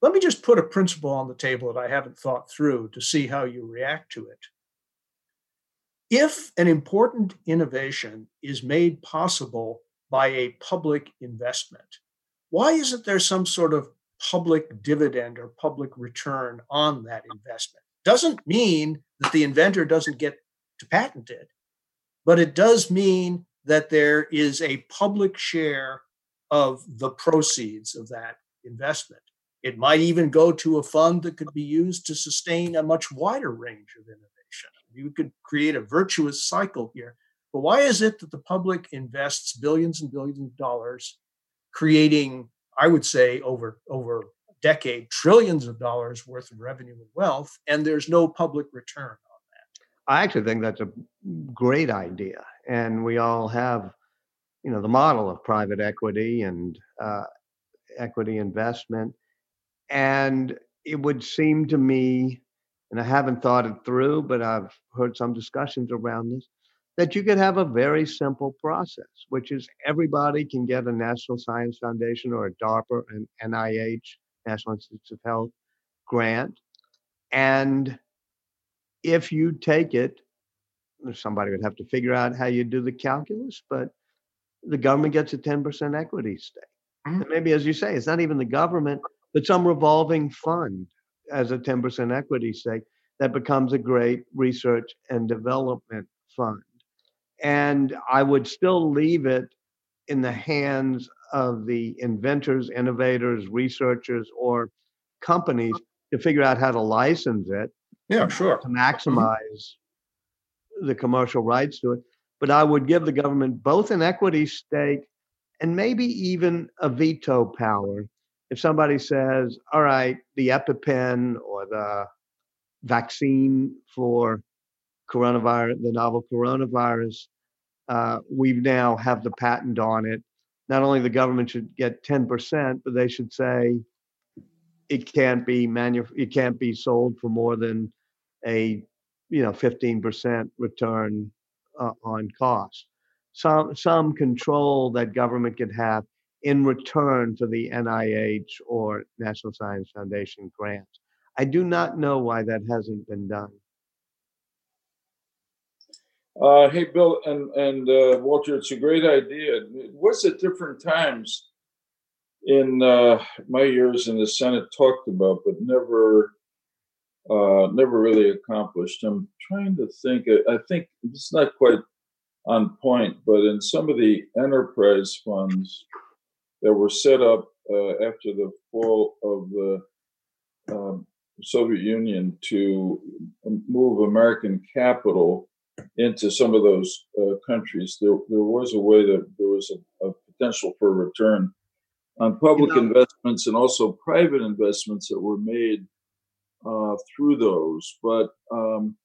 let me just put a principle on the table that I haven't thought through to see how you react to it. If an important innovation is made possible by a public investment, why isn't there some sort of public dividend or public return on that investment? Doesn't mean that the inventor doesn't get to patent it, but it does mean that there is a public share of the proceeds of that investment. It might even go to a fund that could be used to sustain a much wider range of innovation. You could create a virtuous cycle here. But why is it that the public invests billions and billions of dollars creating, I would say, over, over a decade, trillions of dollars worth of revenue and wealth, and there's no public return? I actually think that's a great idea and we all have you know the model of private equity and uh, equity investment and it would seem to me and i haven't thought it through but i've heard some discussions around this that you could have a very simple process which is everybody can get a national science foundation or a darpa an nih national institutes of health grant and if you take it somebody would have to figure out how you do the calculus, but the government gets a 10% equity stake. Mm-hmm. maybe, as you say, it's not even the government, but some revolving fund as a 10% equity stake that becomes a great research and development fund. And I would still leave it in the hands of the inventors, innovators, researchers, or companies to figure out how to license it. Yeah, sure. To maximize the commercial rights to it. But I would give the government both an equity stake and maybe even a veto power. If somebody says, all right, the EpiPen or the vaccine for coronavirus, the novel coronavirus, uh, we now have the patent on it. Not only the government should get 10%, but they should say it can't be manu- it can't be sold for more than a you know 15% return uh, on cost. Some some control that government could have in return for the NIH or National Science Foundation grants. I do not know why that hasn't been done. Uh, hey, Bill and and uh, Walter, it's a great idea. It was at different times in uh, my years in the Senate talked about, but never uh, never really accomplished. I'm trying to think. I think it's not quite on point, but in some of the enterprise funds that were set up uh, after the fall of the um, Soviet Union to move American capital into some of those uh, countries, there, there was a way that there was a, a potential for return on public you know, investments and also private investments that were made uh, through those. But um,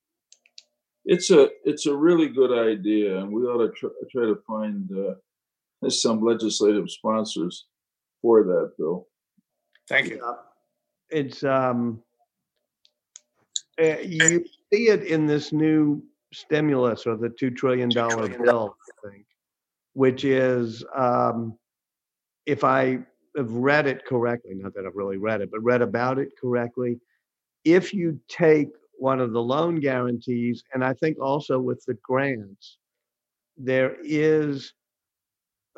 it's a it's a really good idea, and we ought to try, try to find uh, some legislative sponsors for that, Bill. Thank you. It's um, uh, you see it in this new stimulus or the $2 trillion bill, I think, which is, um, if I have read it correctly, not that I've really read it, but read about it correctly, if you take one of the loan guarantees, and I think also with the grants, there is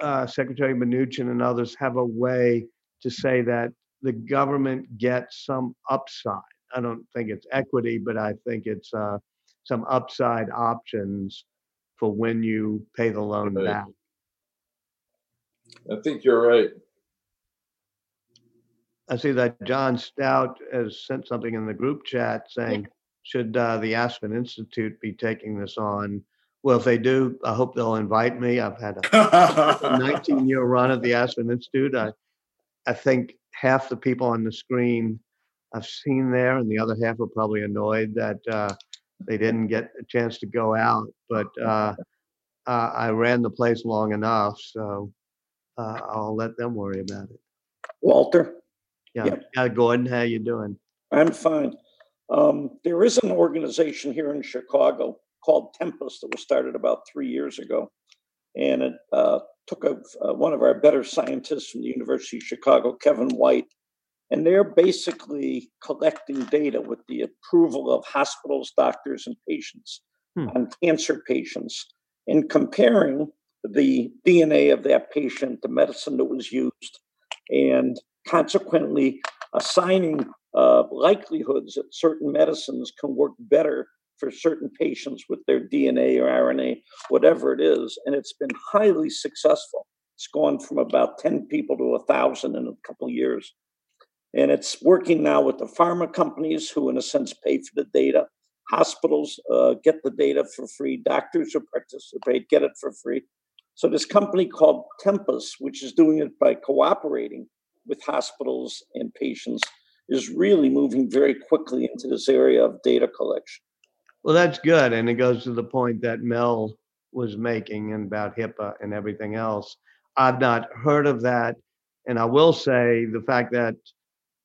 uh, Secretary Mnuchin and others have a way to say that the government gets some upside. I don't think it's equity, but I think it's uh, some upside options for when you pay the loan right. back. I think you're right. I see that John Stout has sent something in the group chat saying, should uh, the Aspen Institute be taking this on? Well, if they do, I hope they'll invite me. I've had a 19 year run at the Aspen Institute. I, I think half the people on the screen I've seen there, and the other half are probably annoyed that uh, they didn't get a chance to go out. But uh, uh, I ran the place long enough, so uh, I'll let them worry about it. Walter. Yeah. Yep. Yeah, Gordon, how you doing? I'm fine. Um, there is an organization here in Chicago called Tempus that was started about three years ago, and it uh, took a, uh, one of our better scientists from the University of Chicago, Kevin White, and they're basically collecting data with the approval of hospitals, doctors, and patients hmm. on cancer patients and comparing the DNA of that patient, the medicine that was used, and consequently assigning uh, likelihoods that certain medicines can work better for certain patients with their DNA or RNA, whatever it is. And it's been highly successful. It's gone from about 10 people to a 1,000 in a couple of years. And it's working now with the pharma companies who, in a sense, pay for the data. Hospitals uh, get the data for free. Doctors who participate get it for free. So, this company called Tempus, which is doing it by cooperating with hospitals and patients, is really moving very quickly into this area of data collection. Well, that's good. And it goes to the point that Mel was making about HIPAA and everything else. I've not heard of that. And I will say the fact that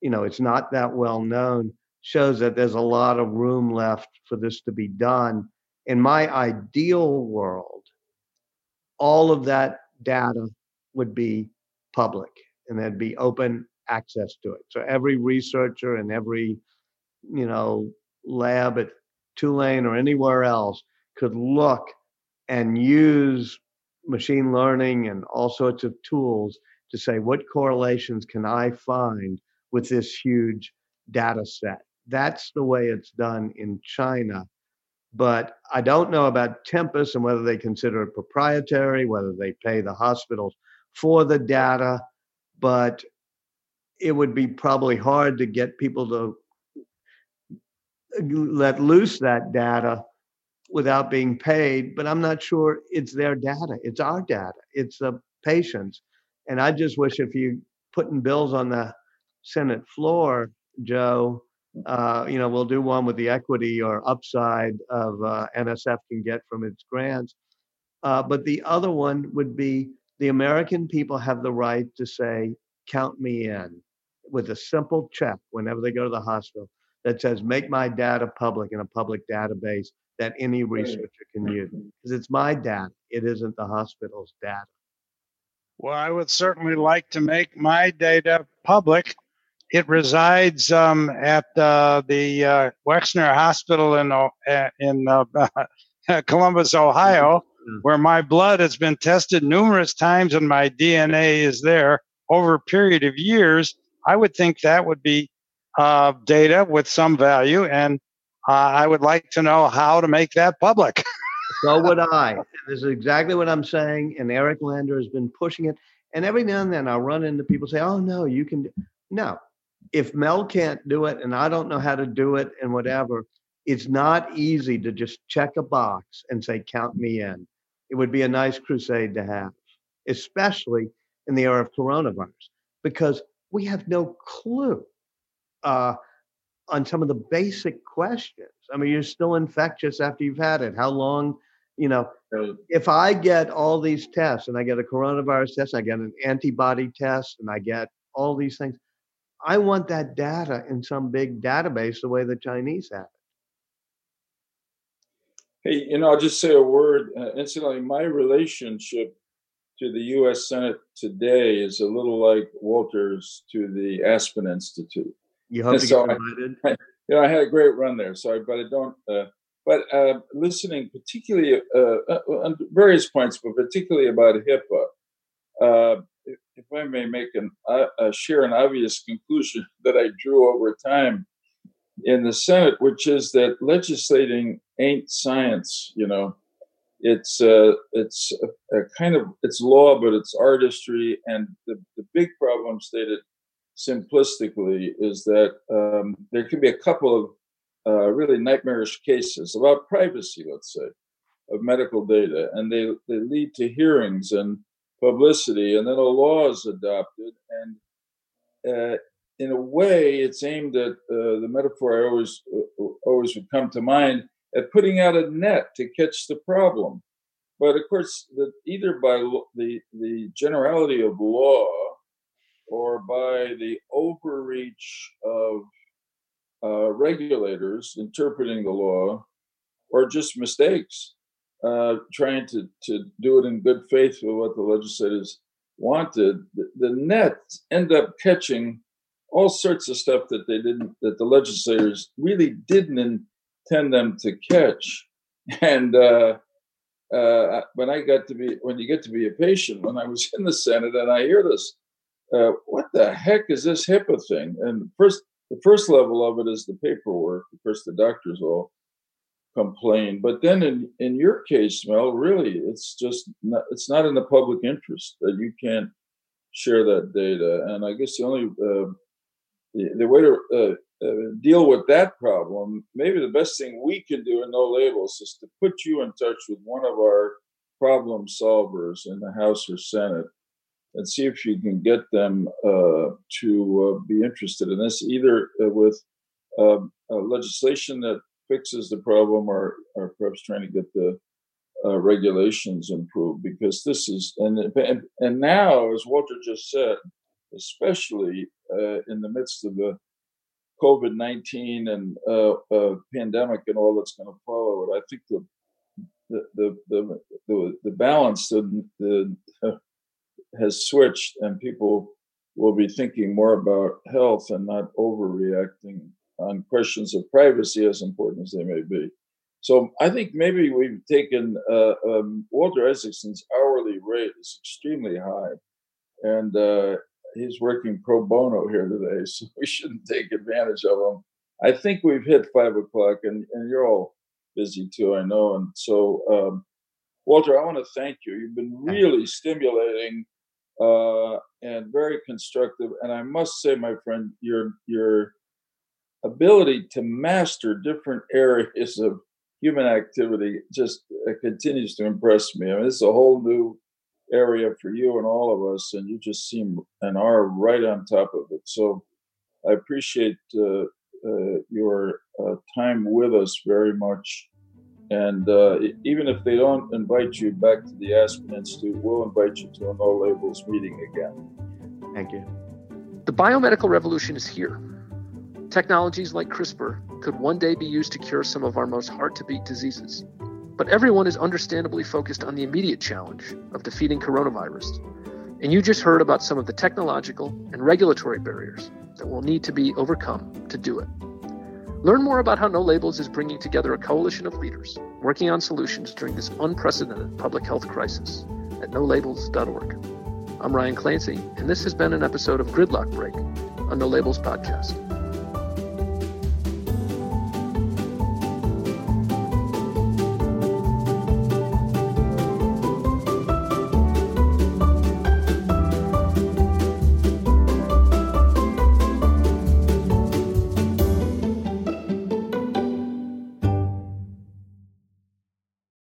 you know it's not that well known shows that there's a lot of room left for this to be done in my ideal world all of that data would be public and there'd be open access to it so every researcher and every you know lab at tulane or anywhere else could look and use machine learning and all sorts of tools to say what correlations can i find with this huge data set. That's the way it's done in China. But I don't know about Tempus and whether they consider it proprietary, whether they pay the hospitals for the data. But it would be probably hard to get people to let loose that data without being paid. But I'm not sure it's their data. It's our data. It's the patients. And I just wish if you putting bills on the Senate floor, Joe, uh, you know, we'll do one with the equity or upside of uh, NSF can get from its grants. Uh, but the other one would be the American people have the right to say, count me in with a simple check whenever they go to the hospital that says, make my data public in a public database that any researcher can use. Because it's my data, it isn't the hospital's data. Well, I would certainly like to make my data public it resides um, at uh, the uh, Wexner Hospital in uh, in uh, Columbus, Ohio. Where my blood has been tested numerous times and my DNA is there over a period of years. I would think that would be uh, data with some value, and uh, I would like to know how to make that public. so would I. This is exactly what I'm saying, and Eric Lander has been pushing it. And every now and then I'll run into people say, "Oh no, you can." Do-. No, if Mel can't do it and I don't know how to do it and whatever, it's not easy to just check a box and say, count me in. It would be a nice crusade to have, especially in the era of coronavirus, because we have no clue uh, on some of the basic questions. I mean, you're still infectious after you've had it. How long, you know, if I get all these tests and I get a coronavirus test, I get an antibody test, and I get all these things, I want that data in some big database the way the Chinese have it. Hey, you know, I'll just say a word. Uh, incidentally, my relationship to the U.S. Senate today is a little like Walter's to the Aspen Institute. You hope to so get invited. I, you know, I had a great run there. So, I, but I don't. Uh, but uh, listening, particularly uh, uh, on various points, but particularly about HIPAA, uh, if I may make an share an obvious conclusion that I drew over time in the Senate, which is that legislating ain't science. You know, it's uh, it's a, a, kind of it's law, but it's artistry. And the, the big problem stated simplistically is that um, there can be a couple of uh, really nightmarish cases about privacy, let's say, of medical data, and they they lead to hearings and publicity, and then a law is adopted, and uh, in a way, it's aimed at uh, the metaphor I always uh, always would come to mind at putting out a net to catch the problem. But of course, the, either by the the generality of law or by the overreach of uh, regulators interpreting the law, or just mistakes, uh, trying to, to do it in good faith with what the legislators wanted, the, the nets end up catching all sorts of stuff that they didn't, that the legislators really didn't intend them to catch. And uh, uh, when I got to be, when you get to be a patient, when I was in the Senate and I hear this, uh, what the heck is this HIPAA thing? And first, the first level of it is the paperwork. Of course, the doctors all complain, but then in in your case, Mel, really, it's just not, it's not in the public interest that you can't share that data. And I guess the only uh, the, the, way to uh, deal with that problem, maybe the best thing we can do in No Labels is to put you in touch with one of our problem solvers in the House or Senate and see if you can get them uh, to uh, be interested in this, either uh, with um, legislation that fixes the problem or, or perhaps trying to get the uh, regulations improved because this is and, and and now as walter just said especially uh, in the midst of the covid-19 and uh, pandemic and all that's going to follow it i think the the the the, the, the balance the, the has switched and people will be thinking more about health and not overreacting on questions of privacy as important as they may be. So I think maybe we've taken uh, um, Walter Isaacson's hourly rate is extremely high, and uh, he's working pro bono here today, so we shouldn't take advantage of him. I think we've hit five o'clock, and, and you're all busy too, I know. And so, um, Walter, I want to thank you. You've been really stimulating uh, and very constructive. And I must say, my friend, your your ability to master different areas of human activity just uh, continues to impress me. I mean, it's a whole new area for you and all of us, and you just seem and are right on top of it. So I appreciate uh, uh, your uh, time with us very much. And uh, even if they don't invite you back to the Aspen Institute, we'll invite you to a No Labels meeting again. Thank you. The biomedical revolution is here. Technologies like CRISPR could one day be used to cure some of our most hard to beat diseases. But everyone is understandably focused on the immediate challenge of defeating coronavirus. And you just heard about some of the technological and regulatory barriers that will need to be overcome to do it. Learn more about how No Labels is bringing together a coalition of leaders working on solutions during this unprecedented public health crisis at nolabels.org. I'm Ryan Clancy, and this has been an episode of Gridlock Break, a No Labels podcast.